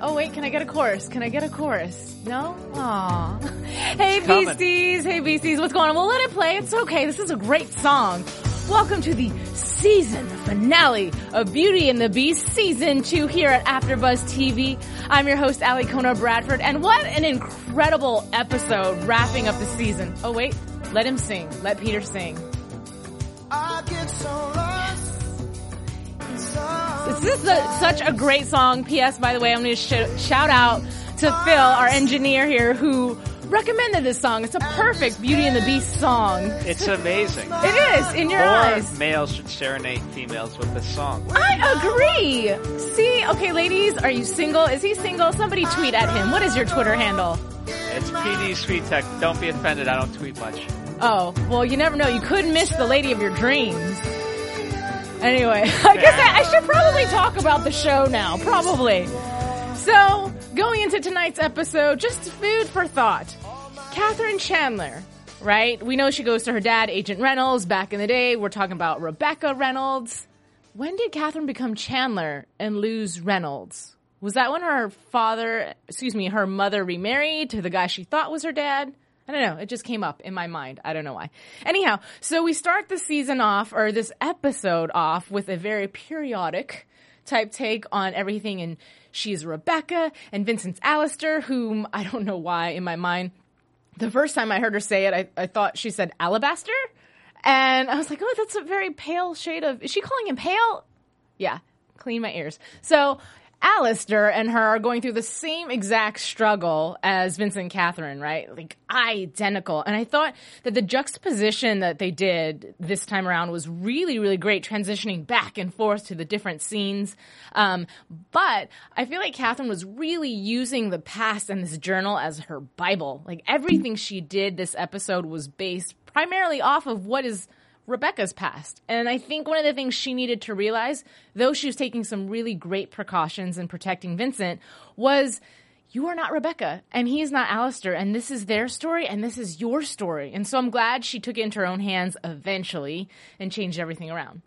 Oh wait, can I get a chorus? Can I get a chorus? No? Aw. Hey coming. beasties, hey beasties, what's going on? We'll let it play. It's okay. This is a great song. Welcome to the season finale of Beauty and the Beast season two here at AfterBuzz TV. I'm your host, Ali Kona Bradford, and what an incredible episode wrapping up the season. Oh wait, let him sing. Let Peter sing. This is a, such a great song. P.S. By the way, I'm going to sh- shout out to Phil, our engineer here, who recommended this song. It's a perfect Beauty and the Beast song. It's amazing. It is in your More eyes. males should serenade females with this song. I agree. See, okay, ladies, are you single? Is he single? Somebody tweet at him. What is your Twitter handle? It's PD Sweet Tech. Don't be offended. I don't tweet much. Oh, well, you never know. You could miss the lady of your dreams. Anyway, I guess I, I should probably talk about the show now. Probably. So, going into tonight's episode, just food for thought. Catherine Chandler, right? We know she goes to her dad, Agent Reynolds, back in the day. We're talking about Rebecca Reynolds. When did Catherine become Chandler and lose Reynolds? Was that when her father, excuse me, her mother remarried to the guy she thought was her dad? I don't know. It just came up in my mind. I don't know why. Anyhow, so we start the season off, or this episode off, with a very periodic type take on everything. And she's Rebecca, and Vincent's Alistair, whom I don't know why in my mind. The first time I heard her say it, I, I thought she said alabaster. And I was like, oh, that's a very pale shade of. Is she calling him pale? Yeah, clean my ears. So Alistair and her are going through the same exact struggle as Vincent and Catherine, right? Like identical. And I thought that the juxtaposition that they did this time around was really, really great, transitioning back and forth to the different scenes. Um, but I feel like Catherine was really using the past and this journal as her Bible. Like everything she did this episode was based primarily off of what is Rebecca's past. And I think one of the things she needed to realize, though she was taking some really great precautions and protecting Vincent, was you are not Rebecca and he's not Alistair and this is their story and this is your story. And so I'm glad she took it into her own hands eventually and changed everything around.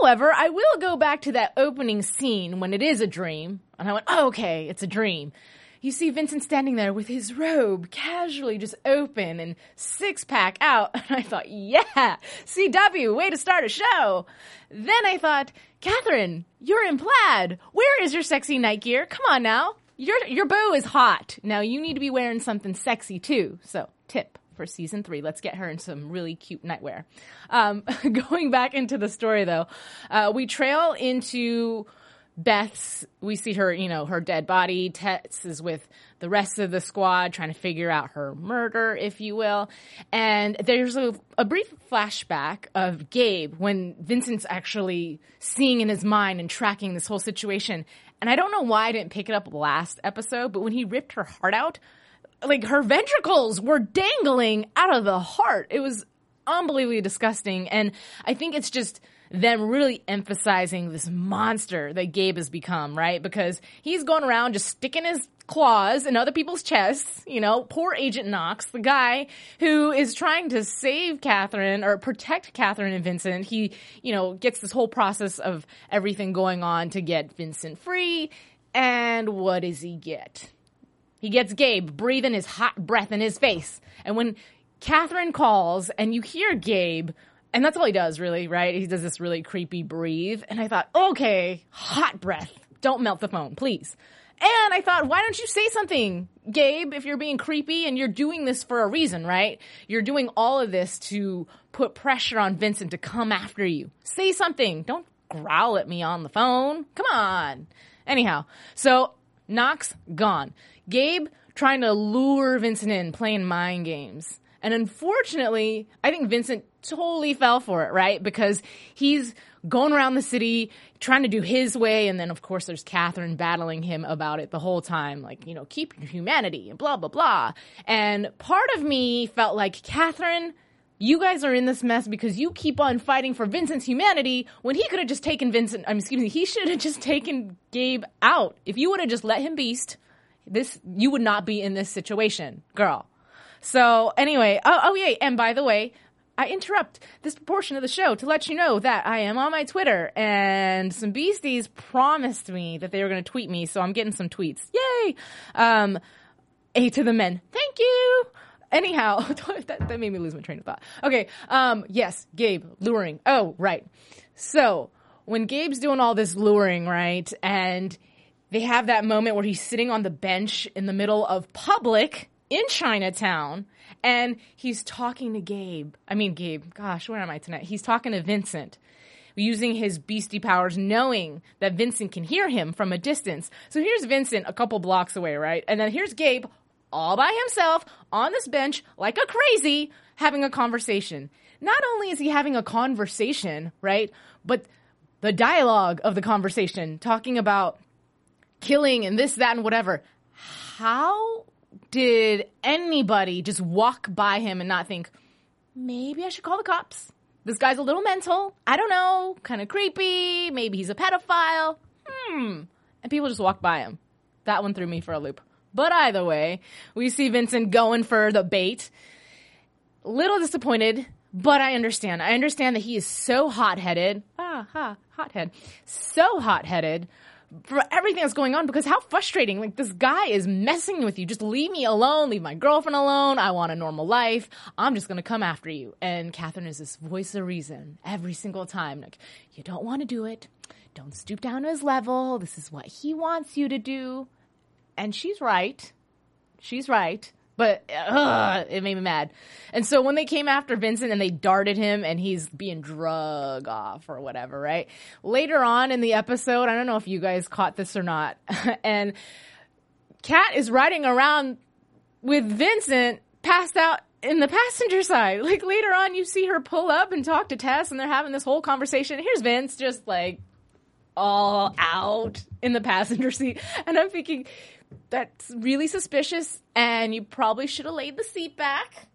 However, I will go back to that opening scene when it is a dream. And I went, oh, okay, it's a dream. You see Vincent standing there with his robe casually just open and six pack out. And I thought, yeah, CW, way to start a show. Then I thought, Catherine, you're in plaid. Where is your sexy night gear? Come on now. Your, your bow is hot. Now you need to be wearing something sexy too. So, tip for season three. Let's get her in some really cute nightwear. Um, going back into the story though, uh, we trail into Beth's, we see her, you know, her dead body. Tess is with the rest of the squad trying to figure out her murder, if you will. And there's a, a brief flashback of Gabe when Vincent's actually seeing in his mind and tracking this whole situation. And I don't know why I didn't pick it up last episode, but when he ripped her heart out, like her ventricles were dangling out of the heart. It was unbelievably disgusting. And I think it's just them really emphasizing this monster that Gabe has become, right? Because he's going around just sticking his claws in other people's chests. You know, poor Agent Knox, the guy who is trying to save Catherine or protect Catherine and Vincent. He, you know, gets this whole process of everything going on to get Vincent free. And what does he get? He gets Gabe breathing his hot breath in his face. And when Catherine calls and you hear Gabe, and that's all he does, really, right? He does this really creepy breathe. And I thought, okay, hot breath. Don't melt the phone, please. and I thought, why don't you say something, Gabe, if you're being creepy and you're doing this for a reason, right? You're doing all of this to put pressure on Vincent to come after you. Say something. Don't growl at me on the phone. Come on. Anyhow, so Knox gone. Gabe trying to lure Vincent in, playing mind games. And unfortunately, I think Vincent totally fell for it, right? Because he's going around the city trying to do his way. And then, of course, there's Catherine battling him about it the whole time, like, you know, keep your humanity and blah, blah, blah. And part of me felt like, Catherine, you guys are in this mess because you keep on fighting for Vincent's humanity when he could have just taken Vincent, I mean, excuse me, he should have just taken Gabe out. If you would have just let him beast, this, you would not be in this situation, girl. So anyway, oh, oh yeah, and by the way, I interrupt this portion of the show to let you know that I am on my Twitter and some beasties promised me that they were going to tweet me, so I'm getting some tweets. Yay! Um, A to the men. Thank you. Anyhow, that, that made me lose my train of thought. Okay. Um, yes, Gabe luring. Oh, right. So when Gabe's doing all this luring, right, and they have that moment where he's sitting on the bench in the middle of public in Chinatown and he's talking to Gabe. I mean, Gabe, gosh, where am I tonight? He's talking to Vincent using his beastie powers, knowing that Vincent can hear him from a distance. So here's Vincent a couple blocks away, right? And then here's Gabe all by himself on this bench like a crazy having a conversation. Not only is he having a conversation, right? But the dialogue of the conversation talking about killing and this, that, and whatever. How did anybody just walk by him and not think, maybe I should call the cops? This guy's a little mental. I don't know. Kind of creepy. Maybe he's a pedophile. Hmm. And people just walk by him. That one threw me for a loop. But either way, we see Vincent going for the bait. Little disappointed, but I understand. I understand that he is so hot headed. Ah, ha, hothead. So hot headed for everything that's going on because how frustrating. Like, this guy is messing with you. Just leave me alone. Leave my girlfriend alone. I want a normal life. I'm just going to come after you. And Catherine is this voice of reason every single time. Like, you don't want to do it. Don't stoop down to his level. This is what he wants you to do. And she's right. She's right but ugh, it made me mad. And so when they came after Vincent and they darted him and he's being drug off or whatever, right? Later on in the episode, I don't know if you guys caught this or not, and Kat is riding around with Vincent passed out in the passenger side. Like later on, you see her pull up and talk to Tess, and they're having this whole conversation. Here's Vince just like all out in the passenger seat, and I'm thinking, that's really suspicious, and you probably should have laid the seat back.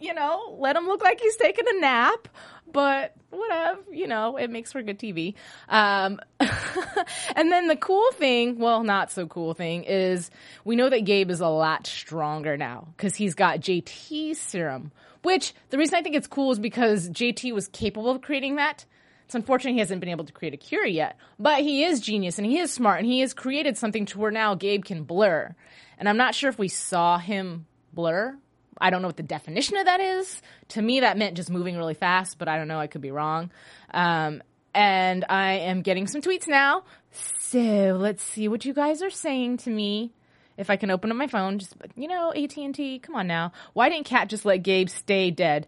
You know, let him look like he's taking a nap, but whatever, you know, it makes for good TV. Um, and then the cool thing, well, not so cool thing, is we know that Gabe is a lot stronger now because he's got JT serum, which the reason I think it's cool is because JT was capable of creating that. It's unfortunate he hasn't been able to create a cure yet, but he is genius and he is smart and he has created something to where now Gabe can blur. And I'm not sure if we saw him blur. I don't know what the definition of that is. To me, that meant just moving really fast, but I don't know. I could be wrong. Um, and I am getting some tweets now. So let's see what you guys are saying to me. If I can open up my phone, just you know, AT and T. Come on now. Why didn't Kat just let Gabe stay dead?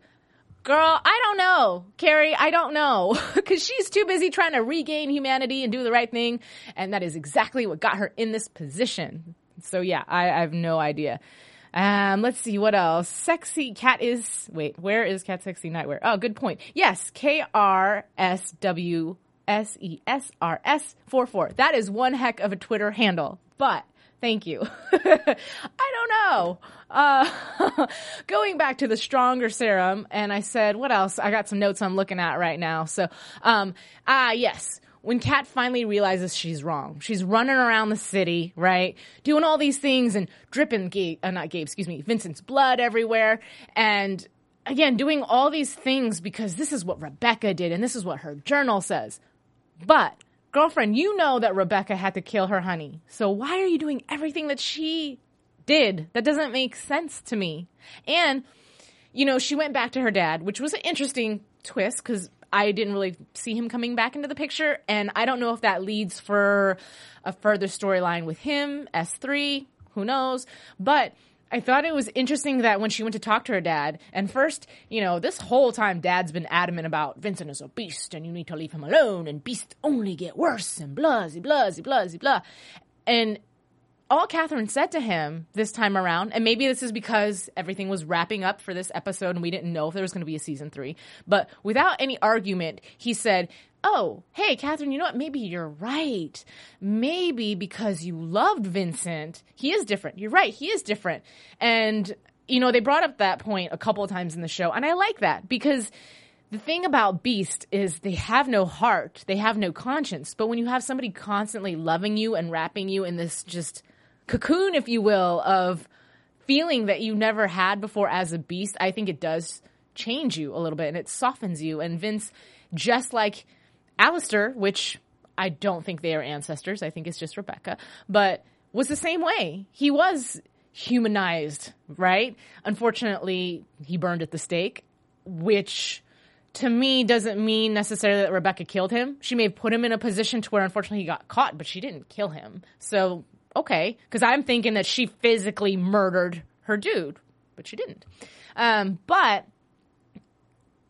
Girl, I don't know. Carrie, I don't know. Because she's too busy trying to regain humanity and do the right thing. And that is exactly what got her in this position. So, yeah, I, I have no idea. Um, let's see what else. Sexy cat is wait, where is cat sexy nightwear? Oh, good point. Yes, K R S W S E S R S four four. That is one heck of a Twitter handle. But thank you. I don't know. Uh, going back to the stronger serum, and I said, what else? I got some notes I'm looking at right now. So, um, ah, yes. When Kat finally realizes she's wrong, she's running around the city, right? Doing all these things and dripping Gabe, uh, not Gabe, excuse me, Vincent's blood everywhere. And again, doing all these things because this is what Rebecca did and this is what her journal says. But, girlfriend, you know that Rebecca had to kill her honey. So why are you doing everything that she did. That doesn't make sense to me. And, you know, she went back to her dad, which was an interesting twist because I didn't really see him coming back into the picture, and I don't know if that leads for a further storyline with him, S3, who knows, but I thought it was interesting that when she went to talk to her dad, and first, you know, this whole time dad's been adamant about Vincent is a beast and you need to leave him alone and beasts only get worse and blah, blah, blah, blah, blah. And all Catherine said to him this time around, and maybe this is because everything was wrapping up for this episode and we didn't know if there was going to be a season three, but without any argument, he said, Oh, hey, Catherine, you know what? Maybe you're right. Maybe because you loved Vincent, he is different. You're right, he is different. And, you know, they brought up that point a couple of times in the show, and I like that because the thing about Beast is they have no heart, they have no conscience. But when you have somebody constantly loving you and wrapping you in this just cocoon, if you will, of feeling that you never had before as a beast, I think it does change you a little bit and it softens you. And Vince, just like Alistair, which I don't think they are ancestors, I think it's just Rebecca, but was the same way. He was humanized, right? Unfortunately, he burned at the stake, which to me doesn't mean necessarily that Rebecca killed him. She may have put him in a position to where unfortunately he got caught, but she didn't kill him. So, okay. Cause I'm thinking that she physically murdered her dude, but she didn't. Um, but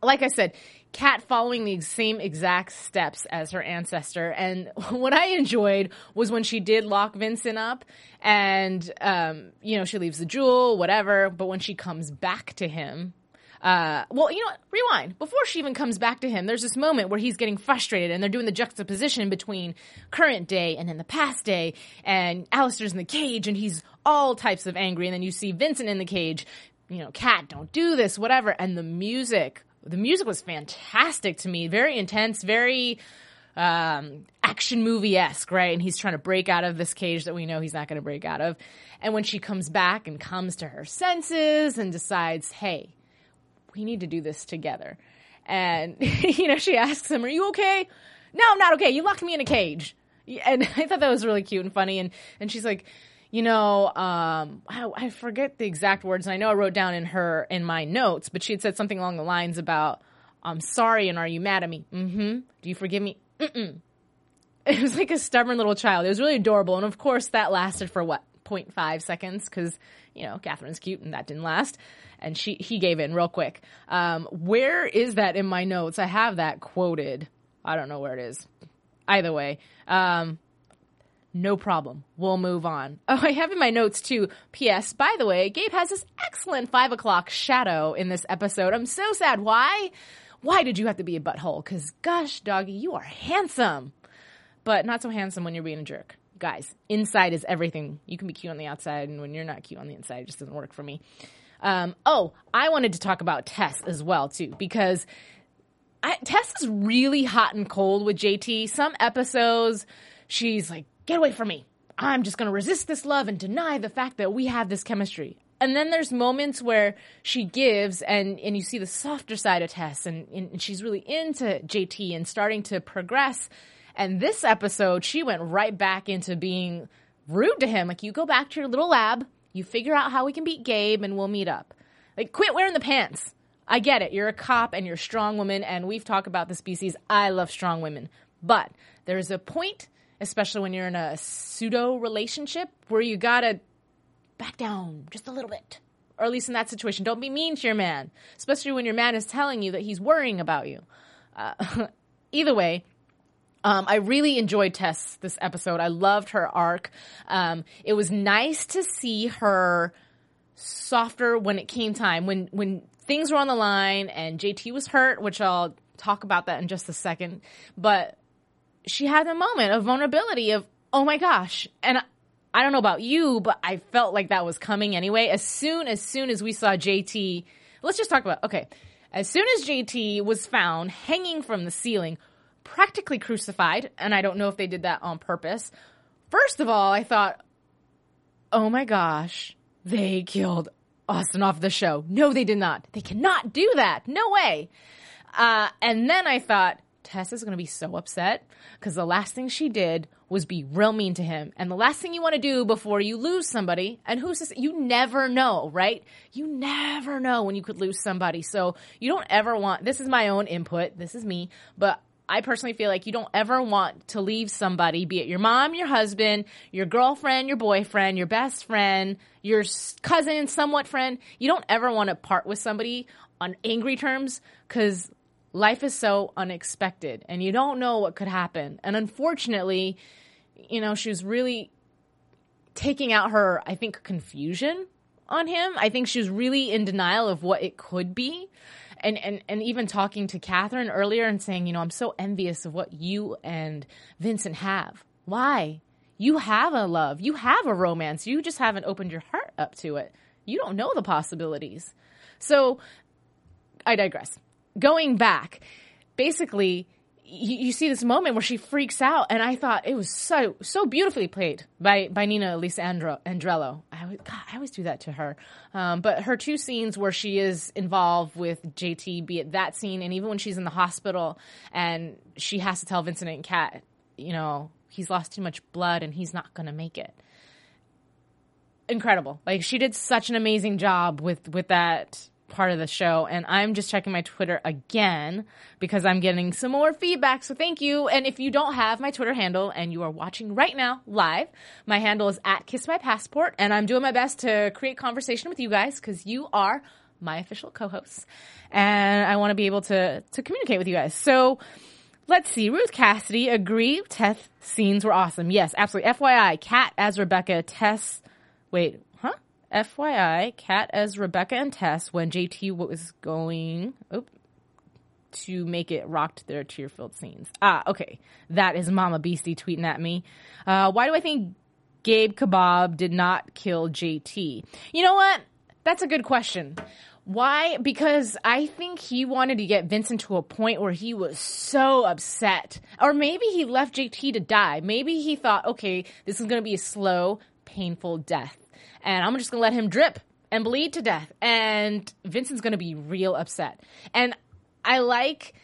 like I said, Kat following the same exact steps as her ancestor. And what I enjoyed was when she did lock Vincent up and, um, you know, she leaves the jewel, whatever. But when she comes back to him, uh, well, you know what? Rewind. Before she even comes back to him, there's this moment where he's getting frustrated and they're doing the juxtaposition between current day and in the past day. And Alistair's in the cage and he's all types of angry. And then you see Vincent in the cage, you know, cat, don't do this, whatever. And the music the music was fantastic to me. Very intense, very um, action movie esque, right? And he's trying to break out of this cage that we know he's not going to break out of. And when she comes back and comes to her senses and decides, hey, we need to do this together. And, you know, she asks him, Are you okay? No, I'm not okay. You locked me in a cage. And I thought that was really cute and funny. And, and she's like, you know, um, I, I, forget the exact words, and I know I wrote down in her in my notes, but she had said something along the lines about, "I'm sorry, and are you mad at me? Mm-hmm. Do you forgive me? Mm-mm." It was like a stubborn little child. It was really adorable, and of course, that lasted for what 0.5 seconds because you know Catherine's cute, and that didn't last. And she he gave in real quick. Um, where is that in my notes? I have that quoted. I don't know where it is. Either way. Um, no problem. We'll move on. Oh, I have in my notes too. P.S. By the way, Gabe has this excellent five o'clock shadow in this episode. I'm so sad. Why? Why did you have to be a butthole? Because gosh, doggy, you are handsome, but not so handsome when you're being a jerk. Guys, inside is everything. You can be cute on the outside, and when you're not cute on the inside, it just doesn't work for me. Um, oh, I wanted to talk about Tess as well too because I, Tess is really hot and cold with JT. Some episodes, she's like get away from me. I'm just going to resist this love and deny the fact that we have this chemistry. And then there's moments where she gives and, and you see the softer side of Tess and, and she's really into JT and starting to progress. And this episode, she went right back into being rude to him. Like, you go back to your little lab, you figure out how we can beat Gabe, and we'll meet up. Like, quit wearing the pants. I get it. You're a cop and you're a strong woman, and we've talked about the species. I love strong women. But there's a point especially when you're in a pseudo relationship where you gotta back down just a little bit. Or at least in that situation, don't be mean to your man, especially when your man is telling you that he's worrying about you. Uh, either way, um, I really enjoyed Tess this episode. I loved her arc. Um, it was nice to see her softer when it came time when when things were on the line and JT was hurt, which I'll talk about that in just a second. But she had a moment of vulnerability of, oh my gosh. And I don't know about you, but I felt like that was coming anyway. As soon, as soon as we saw JT, let's just talk about, okay. As soon as JT was found hanging from the ceiling, practically crucified, and I don't know if they did that on purpose. First of all, I thought, oh my gosh, they killed Austin off the show. No, they did not. They cannot do that. No way. Uh, and then I thought, Tess is going to be so upset because the last thing she did was be real mean to him. And the last thing you want to do before you lose somebody, and who's this? You never know, right? You never know when you could lose somebody. So you don't ever want, this is my own input, this is me, but I personally feel like you don't ever want to leave somebody, be it your mom, your husband, your girlfriend, your boyfriend, your best friend, your cousin, somewhat friend. You don't ever want to part with somebody on angry terms because life is so unexpected and you don't know what could happen. And unfortunately, you know, she was really taking out her, I think, confusion on him. I think she was really in denial of what it could be and, and, and even talking to Catherine earlier and saying, you know, I'm so envious of what you and Vincent have. Why? You have a love, you have a romance, you just haven't opened your heart up to it. You don't know the possibilities. So I digress. Going back, basically, you, you, see this moment where she freaks out, and I thought it was so so beautifully played by by Nina Elisa Andro, Andrello. I always, God, I always do that to her. Um, but her two scenes where she is involved with JT, be it that scene, and even when she's in the hospital and she has to tell Vincent and Kat, you know, he's lost too much blood and he's not going to make it. Incredible! Like she did such an amazing job with with that part of the show. And I'm just checking my Twitter again because I'm getting some more feedback. So thank you. And if you don't have my Twitter handle and you are watching right now live, my handle is at Kiss My Passport. And I'm doing my best to create conversation with you guys because you are my official co-hosts. And I want to be able to, to communicate with you guys. So, Let's see. Ruth Cassidy agree. Tess scenes were awesome. Yes, absolutely. FYI, Kat as Rebecca, Tess. Wait, FYI, Kat as Rebecca and Tess when JT was going oop, to make it rocked their tear filled scenes. Ah, okay. That is Mama Beastie tweeting at me. Uh, why do I think Gabe Kebab did not kill JT? You know what? That's a good question. Why? Because I think he wanted to get Vincent to a point where he was so upset. Or maybe he left JT to die. Maybe he thought, okay, this is going to be a slow, painful death and I'm just gonna let him drip and bleed to death. And Vincent's gonna be real upset. And I like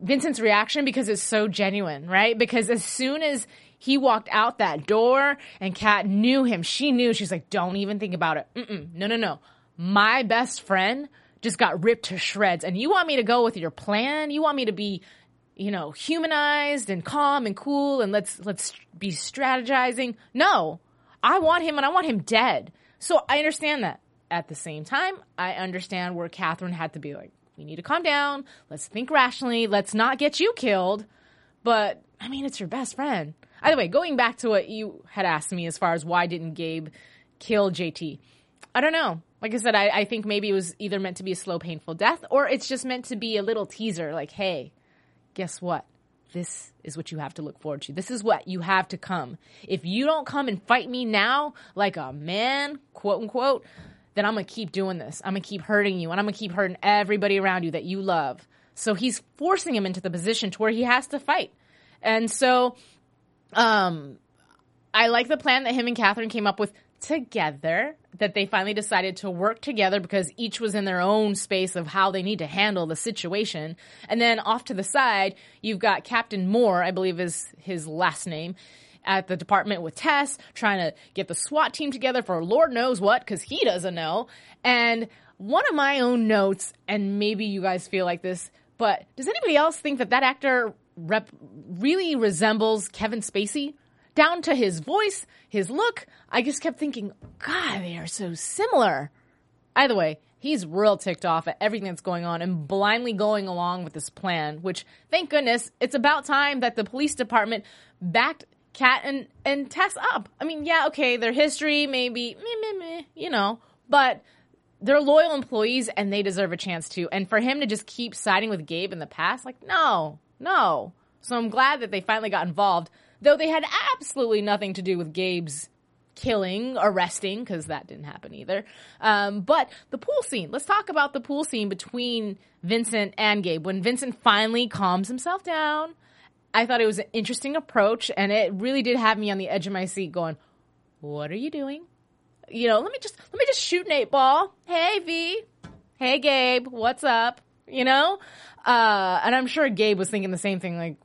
Vincent's reaction because it's so genuine, right? Because as soon as he walked out that door and Kat knew him, she knew, she's like, don't even think about it. Mm-mm, no, no, no. My best friend just got ripped to shreds. And you want me to go with your plan? You want me to be you know, humanized and calm and cool and let's let's be strategizing. No. I want him and I want him dead. So I understand that. At the same time, I understand where Catherine had to be like, we need to calm down. Let's think rationally. Let's not get you killed. But I mean, it's your best friend. Either way, going back to what you had asked me as far as why didn't Gabe kill JT? I don't know. Like I said, I, I think maybe it was either meant to be a slow, painful death, or it's just meant to be a little teaser like, hey, guess what? This is what you have to look forward to. This is what you have to come. If you don't come and fight me now like a man, quote unquote, then I'm to keep doing this. I'm to keep hurting you and I'm to keep hurting everybody around you that you love. So he's forcing him into the position to where he has to fight. And so um I like the plan that him and Catherine came up with together that they finally decided to work together because each was in their own space of how they need to handle the situation. And then off to the side, you've got Captain Moore, I believe is his last name, at the department with Tess, trying to get the SWAT team together for Lord knows what, because he doesn't know. And one of my own notes, and maybe you guys feel like this, but does anybody else think that that actor rep- really resembles Kevin Spacey? Down to his voice, his look. I just kept thinking, God, they are so similar. Either way, he's real ticked off at everything that's going on and blindly going along with this plan, which thank goodness it's about time that the police department backed Kat and, and Tess up. I mean, yeah, okay, their history maybe meh, meh, meh, you know, but they're loyal employees and they deserve a chance to. And for him to just keep siding with Gabe in the past, like, no, no. So I'm glad that they finally got involved though they had absolutely nothing to do with Gabe's killing, arresting, because that didn't happen either. Um, but the pool scene. Let's talk about the pool scene between Vincent and Gabe. When Vincent finally calms himself down, I thought it was an interesting approach, and it really did have me on the edge of my seat, going, "What are you doing?" You know, let me just let me just shoot an eight ball. Hey V, hey Gabe, what's up? you know? Uh, and I'm sure Gabe was thinking the same thing, like,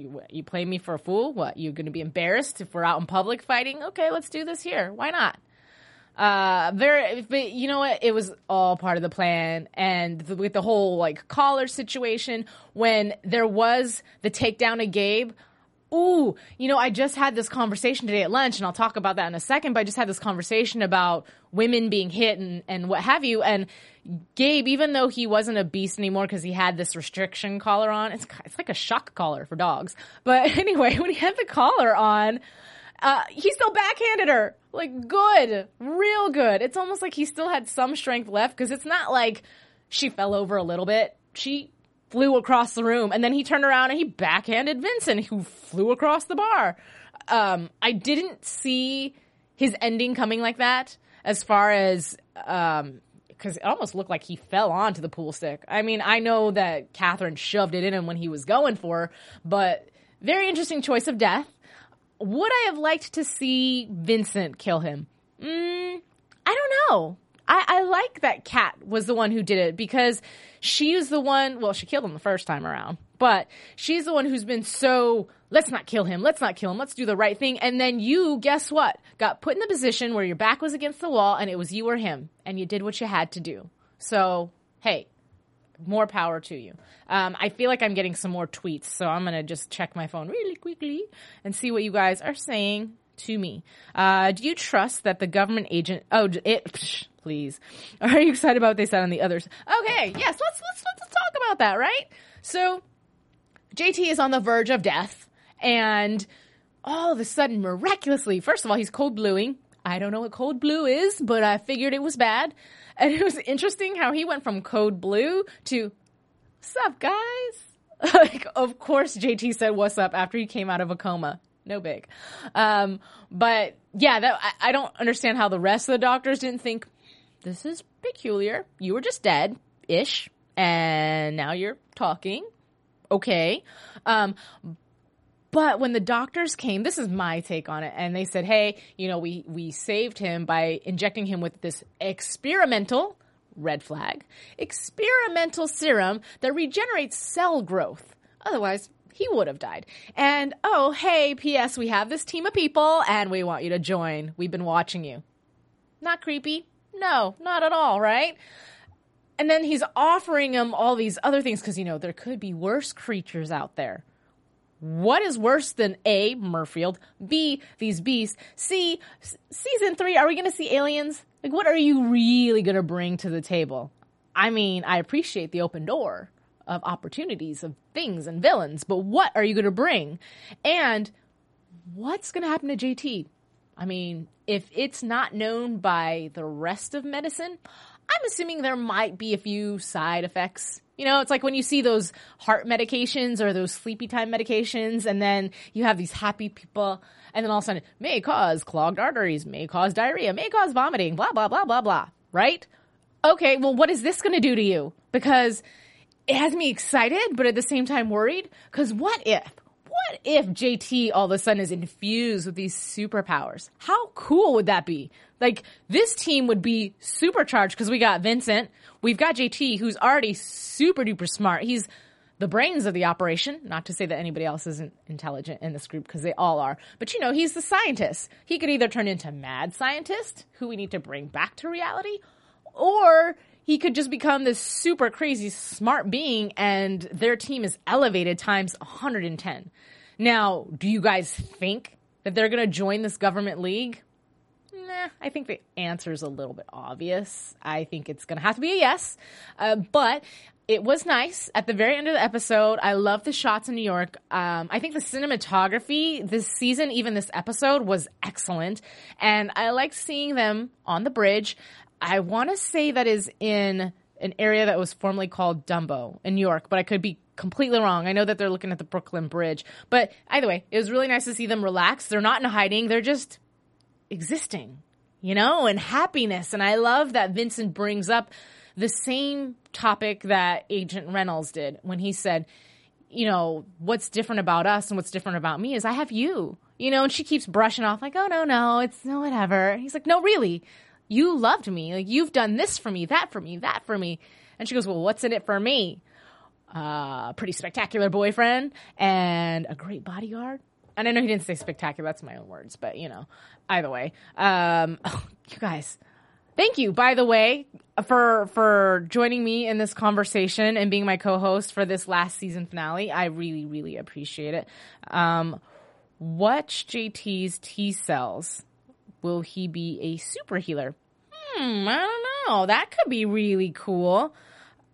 you, you play me for a fool? What, you're going to be embarrassed if we're out in public fighting? Okay, let's do this here. Why not? Uh, very, but you know what? It was all part of the plan. And the, with the whole like collar situation, when there was the takedown of Gabe, ooh, you know, I just had this conversation today at lunch, and I'll talk about that in a second, but I just had this conversation about women being hit and, and what have you. And Gabe, even though he wasn't a beast anymore because he had this restriction collar on, it's, it's like a shock collar for dogs. But anyway, when he had the collar on, uh, he still backhanded her. Like, good. Real good. It's almost like he still had some strength left because it's not like she fell over a little bit. She flew across the room and then he turned around and he backhanded Vincent who flew across the bar. Um, I didn't see his ending coming like that as far as, um, because it almost looked like he fell onto the pool stick. I mean, I know that Catherine shoved it in him when he was going for her, but very interesting choice of death. Would I have liked to see Vincent kill him? Mm, I don't know. I, I like that Kat was the one who did it because she's the one, well, she killed him the first time around, but she's the one who's been so, let's not kill him, let's not kill him, let's do the right thing. And then you, guess what? Got put in the position where your back was against the wall and it was you or him, and you did what you had to do. So, hey, more power to you. Um, I feel like I'm getting some more tweets, so I'm gonna just check my phone really quickly and see what you guys are saying to me. Uh, do you trust that the government agent? Oh, it. Psh, please. Are you excited about what they said on the others? Okay, yes. Let's let's let's talk about that, right? So, JT is on the verge of death, and all of a sudden, miraculously, first of all, he's code bluing. I don't know what code blue is, but I figured it was bad. And it was interesting how he went from code blue to, what's up, guys? like, of course, JT said, what's up after he came out of a coma. No big. Um, but yeah, that, I, I don't understand how the rest of the doctors didn't think, this is peculiar. You were just dead ish, and now you're talking. Okay. Um, but when the doctors came, this is my take on it, and they said, "Hey, you know, we we saved him by injecting him with this experimental red flag experimental serum that regenerates cell growth. Otherwise, he would have died. And oh, hey, P.S. We have this team of people, and we want you to join. We've been watching you. Not creepy? No, not at all, right? And then he's offering him all these other things because, you know, there could be worse creatures out there. What is worse than A, Muirfield, B, these beasts, C, season three, are we going to see aliens? Like, what are you really going to bring to the table? I mean, I appreciate the open door of opportunities, of things and villains, but what are you going to bring? And what's going to happen to JT? I mean, if it's not known by the rest of medicine, I'm assuming there might be a few side effects. You know, it's like when you see those heart medications or those sleepy time medications, and then you have these happy people, and then all of a sudden, may cause clogged arteries, may cause diarrhea, may cause vomiting, blah, blah, blah, blah, blah, right? Okay, well, what is this going to do to you? Because it has me excited, but at the same time worried. Because what if, what if JT all of a sudden is infused with these superpowers? How cool would that be? Like, this team would be supercharged because we got Vincent, we've got JT, who's already super duper smart. He's the brains of the operation. Not to say that anybody else isn't intelligent in this group because they all are. But you know, he's the scientist. He could either turn into mad scientist, who we need to bring back to reality, or he could just become this super crazy smart being and their team is elevated times 110. Now, do you guys think that they're going to join this government league? Nah, I think the answer is a little bit obvious. I think it's going to have to be a yes. Uh, but it was nice at the very end of the episode. I love the shots in New York. Um, I think the cinematography this season, even this episode, was excellent. And I like seeing them on the bridge. I want to say that is in an area that was formerly called Dumbo in New York, but I could be completely wrong. I know that they're looking at the Brooklyn Bridge. But either way, it was really nice to see them relax. They're not in hiding, they're just existing, you know, and happiness. And I love that Vincent brings up the same topic that Agent Reynolds did when he said, you know, what's different about us and what's different about me is I have you, you know, and she keeps brushing off like, oh, no, no, it's no, whatever. He's like, no, really, you loved me. Like, you've done this for me, that for me, that for me. And she goes, well, what's in it for me? Uh, pretty spectacular boyfriend and a great bodyguard. And I know he didn't say spectacular. That's my own words, but you know, either way, um, you guys, thank you, by the way, for for joining me in this conversation and being my co-host for this last season finale. I really, really appreciate it. Um, watch JT's T cells. Will he be a super healer? Hmm, I don't know. That could be really cool.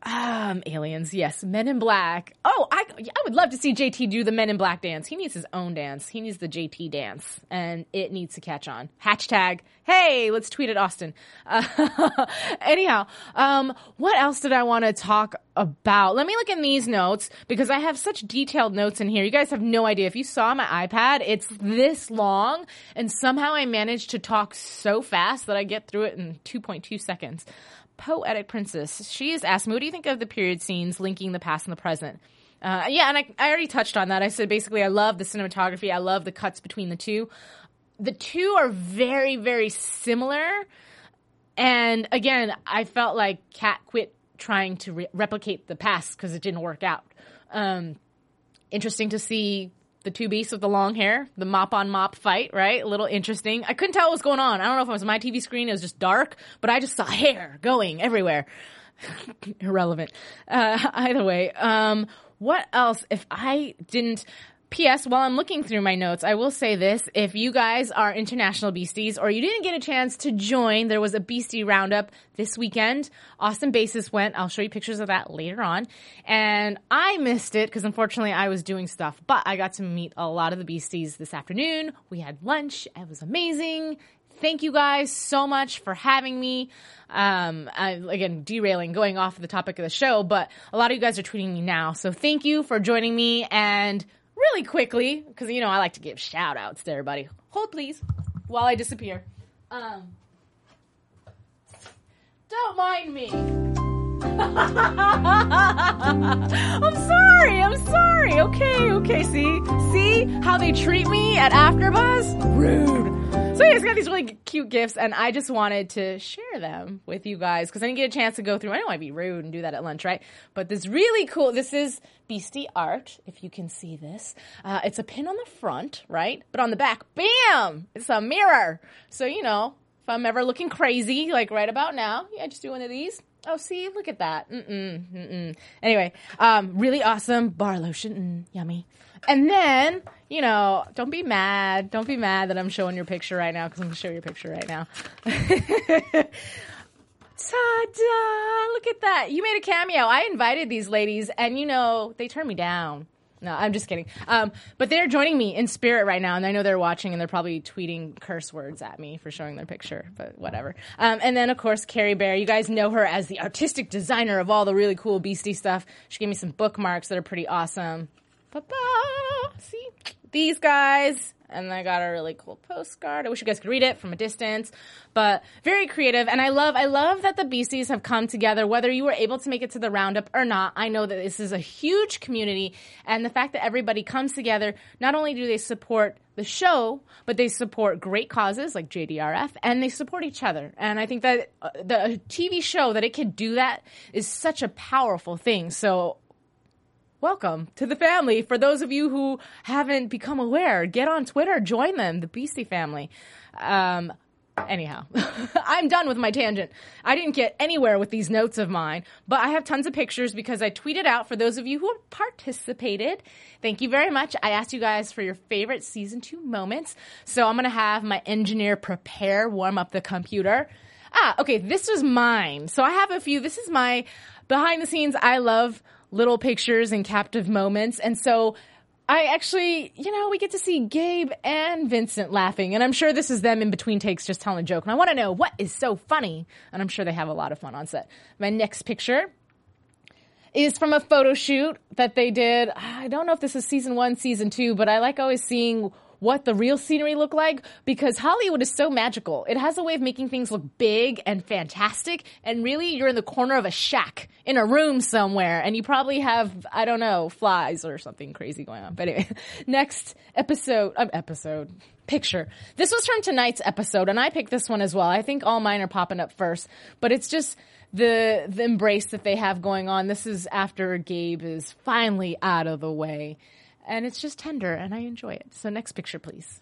Um, aliens, yes. Men in Black. Oh, I I would love to see JT do the Men in Black dance. He needs his own dance. He needs the JT dance, and it needs to catch on. Hashtag. Hey, let's tweet at Austin. Uh, anyhow, um, what else did I want to talk about? Let me look in these notes because I have such detailed notes in here. You guys have no idea. If you saw my iPad, it's this long, and somehow I managed to talk so fast that I get through it in 2.2 seconds. Poetic Princess. She is asked what do you think of the period scenes linking the past and the present? Uh, yeah, and I, I already touched on that. I said basically I love the cinematography. I love the cuts between the two. The two are very, very similar. And again, I felt like Cat quit trying to re- replicate the past because it didn't work out. Um, interesting to see the two beasts with the long hair, the mop on mop fight, right? A little interesting. I couldn't tell what was going on. I don't know if it was my TV screen, it was just dark, but I just saw hair going everywhere. Irrelevant. Uh, either way, um, what else? If I didn't P.S. While I'm looking through my notes, I will say this. If you guys are international beasties or you didn't get a chance to join, there was a beastie roundup this weekend. Austin Basis went. I'll show you pictures of that later on. And I missed it because unfortunately I was doing stuff, but I got to meet a lot of the beasties this afternoon. We had lunch. It was amazing. Thank you guys so much for having me. Um, I, again, derailing, going off the topic of the show, but a lot of you guys are tweeting me now. So thank you for joining me and really quickly, because you know I like to give shout outs to everybody. Hold please while I disappear. Um, don't mind me. I'm sorry. I'm sorry. Okay, okay. See, see how they treat me at AfterBuzz? Rude. He's got these really cute gifts, and I just wanted to share them with you guys because I didn't get a chance to go through. I don't want to be rude and do that at lunch, right? But this really cool. This is Beastie art, if you can see this. Uh, it's a pin on the front, right? But on the back, bam! It's a mirror. So you know, if I'm ever looking crazy, like right about now, yeah, just do one of these. Oh, see, look at that. Mm-mm, mm-mm. Anyway, um, really awesome bar lotion, mm, yummy. And then, you know, don't be mad. Don't be mad that I'm showing your picture right now because I'm going to show your picture right now. Ta-da! Look at that. You made a cameo. I invited these ladies, and you know, they turned me down. No, I'm just kidding. Um, but they're joining me in spirit right now, and I know they're watching, and they're probably tweeting curse words at me for showing their picture, but whatever. Um, and then, of course, Carrie Bear. You guys know her as the artistic designer of all the really cool Beastie stuff. She gave me some bookmarks that are pretty awesome. See? These guys. And I got a really cool postcard. I wish you guys could read it from a distance, but very creative. And I love, I love that the Beasties have come together, whether you were able to make it to the roundup or not. I know that this is a huge community and the fact that everybody comes together, not only do they support the show, but they support great causes like JDRF and they support each other. And I think that uh, the TV show that it can do that is such a powerful thing. So welcome to the family. For those of you who haven't become aware, get on Twitter, join them, the Beastie family. Um, anyhow, I'm done with my tangent. I didn't get anywhere with these notes of mine, but I have tons of pictures because I tweeted out for those of you who participated. Thank you very much. I asked you guys for your favorite season two moments. So I'm going to have my engineer prepare, warm up the computer. Ah, okay, this was mine. So I have a few. This is my behind the scenes. I love little pictures and captive moments. And so I actually, you know, we get to see Gabe and Vincent laughing. And I'm sure this is them in between takes just telling a joke. And I want to know what is so funny. And I'm sure they have a lot of fun on set. My next picture is from a photo shoot that they did. I don't know if this is season one, season two, but I like always seeing what the real scenery looked like because Hollywood is so magical. It has a way of making things look big and fantastic, and really you're in the corner of a shack in a room somewhere, and you probably have I don't know flies or something crazy going on. But anyway, next episode, um, episode picture. This was from tonight's episode, and I picked this one as well. I think all mine are popping up first, but it's just the the embrace that they have going on. This is after Gabe is finally out of the way, and it's just tender, and I enjoy it. So next picture, please.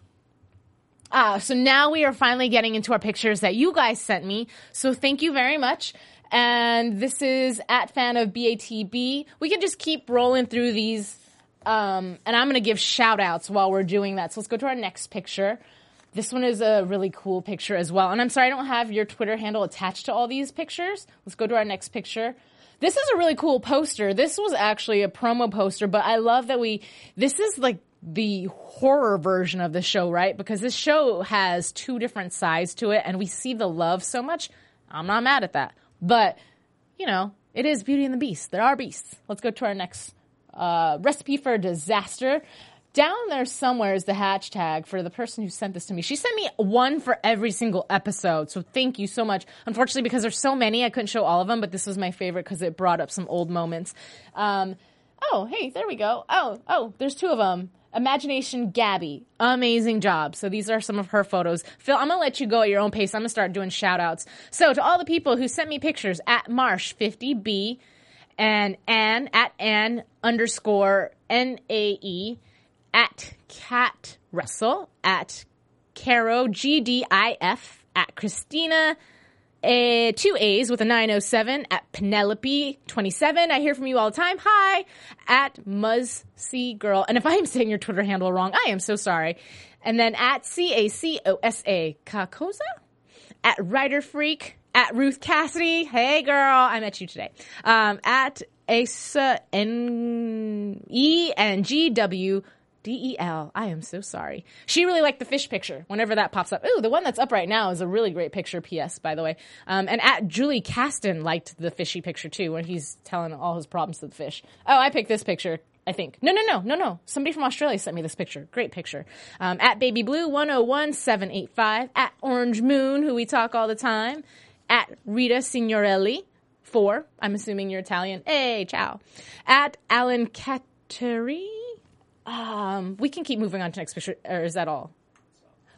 Ah, so now we are finally getting into our pictures that you guys sent me. So thank you very much. And this is at fan of BATB. We can just keep rolling through these. Um, and I'm going to give shout outs while we're doing that. So let's go to our next picture. This one is a really cool picture as well. And I'm sorry I don't have your Twitter handle attached to all these pictures. Let's go to our next picture. This is a really cool poster. This was actually a promo poster, but I love that we, this is like the horror version of the show, right? Because this show has two different sides to it and we see the love so much. I'm not mad at that. But, you know, it is Beauty and the Beast. There are beasts. Let's go to our next uh, recipe for disaster. Down there somewhere is the hashtag for the person who sent this to me. She sent me one for every single episode. So thank you so much. Unfortunately, because there's so many, I couldn't show all of them, but this was my favorite because it brought up some old moments. Um, oh, hey, there we go. Oh, oh, there's two of them. Imagination Gabby. Amazing job. So these are some of her photos. Phil, I'm going to let you go at your own pace. I'm going to start doing shout outs. So to all the people who sent me pictures at Marsh50B and Anne at Anne underscore N A E at Cat Russell at Caro G D I F at Christina a, two A's with a 907 at Penelope 27. I hear from you all the time. Hi at Muzzy Girl. And if I am saying your Twitter handle wrong, I am so sorry. And then at C A C O S A Kakosa at Writer Freak at Ruth Cassidy. Hey girl, I met you today. Um, at Asa N E N G W D E L. I am so sorry. She really liked the fish picture whenever that pops up. Ooh, the one that's up right now is a really great picture, PS, by the way. Um, and at Julie Caston liked the fishy picture too when he's telling all his problems to the fish. Oh, I picked this picture. I think. No, no, no, no, no. Somebody from Australia sent me this picture. Great picture. Um, at Baby Blue 101785. At Orange Moon, who we talk all the time. At Rita Signorelli. Four. I'm assuming you're Italian. Hey, ciao. At Alan Cateri. Um, we can keep moving on to next picture, or is that all?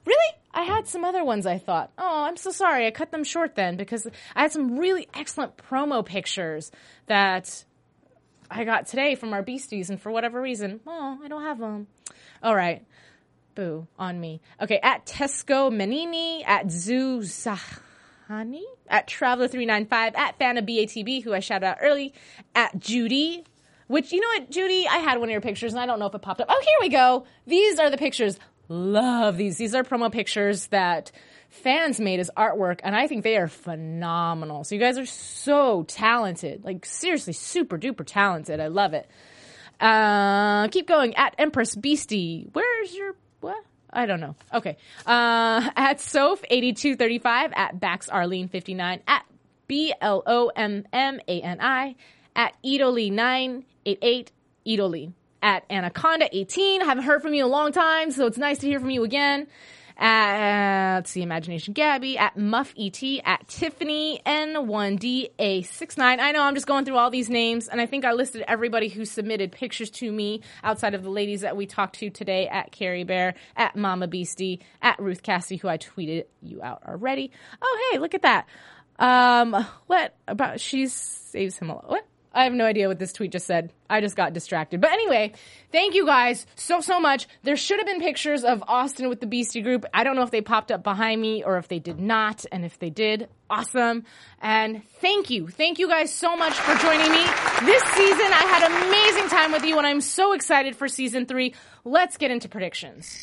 Really? I had some other ones I thought. Oh, I'm so sorry. I cut them short then because I had some really excellent promo pictures that I got today from our beasties, and for whatever reason, oh, I don't have them. All right. Boo on me. Okay, at Tesco Menini, at Zoo at Traveler395, at Fana BATB, who I shouted out early, at Judy, which, you know what, Judy, I had one of your pictures and I don't know if it popped up. Oh, here we go. These are the pictures. Love these. These are promo pictures that fans made as artwork and I think they are phenomenal. So you guys are so talented. Like seriously, super duper talented. I love it. Uh, keep going at Empress Beastie. Where's your, what? I don't know. Okay. Uh, at Soph8235, at Bax Arlene59, at B L O M M A N I, at Idoli988, Idoli. At Anaconda18, haven't heard from you in a long time, so it's nice to hear from you again. At, let's see, Imagination Gabby, at Muff ET, at Tiffany N1DA69. I know I'm just going through all these names, and I think I listed everybody who submitted pictures to me outside of the ladies that we talked to today at Carrie Bear, at Mama Beastie, at Ruth Cassie, who I tweeted you out already. Oh, hey, look at that. Um, what about she saves him a lot? What? I have no idea what this tweet just said. I just got distracted. But anyway, thank you guys so, so much. There should have been pictures of Austin with the Beastie Group. I don't know if they popped up behind me or if they did not. And if they did, awesome. And thank you. Thank you guys so much for joining me. This season, I had an amazing time with you and I'm so excited for season three. Let's get into predictions.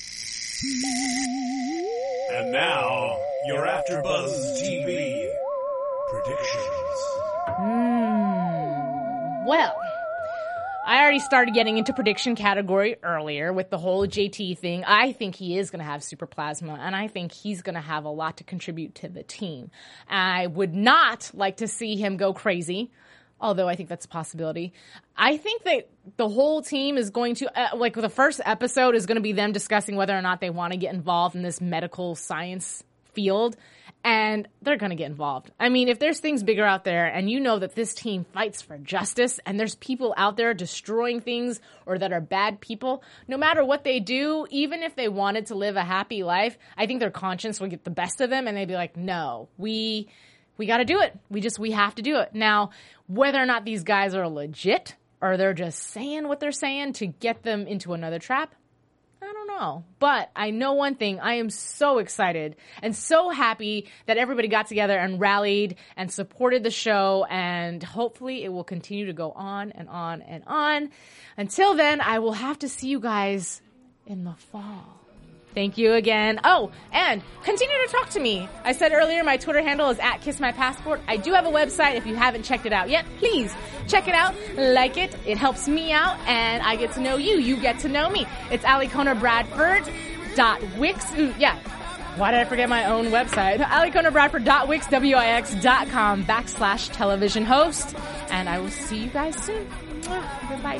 And now, your AfterBuzz TV predictions. Hmm. Well, I already started getting into prediction category earlier with the whole JT thing. I think he is going to have super plasma, and I think he's going to have a lot to contribute to the team. I would not like to see him go crazy although I think that's a possibility. I think that the whole team is going to, uh, like, the first episode is going to be them discussing whether or not they want to get involved in this medical science field. And they're going to get involved. I mean, if there's things bigger out there and you know that this team fights for justice and there's people out there destroying things or that are bad people, no matter what they do, even if they wanted to live a happy life, I think their conscience will get the best of them and they'd be like, no, we, we got to do it. We just, we have to do it. Now, whether or not these guys are legit or they're just saying what they're saying to get them into another trap, I don't know. But I know one thing. I am so excited and so happy that everybody got together and rallied and supported the show. And hopefully it will continue to go on and on and on. Until then, I will have to see you guys in the fall. Thank you again. Oh, and continue to talk to me. I said earlier my Twitter handle is at Kiss My Passport. I do have a website. If you haven't checked it out yet, please check it out, like it. It helps me out, and I get to know you. You get to know me. It's Alikona Bradford dot Wix. Yeah. Why did I forget my own website? AliconaBradford.wix.com backslash television host. And I will see you guys soon. Goodbye.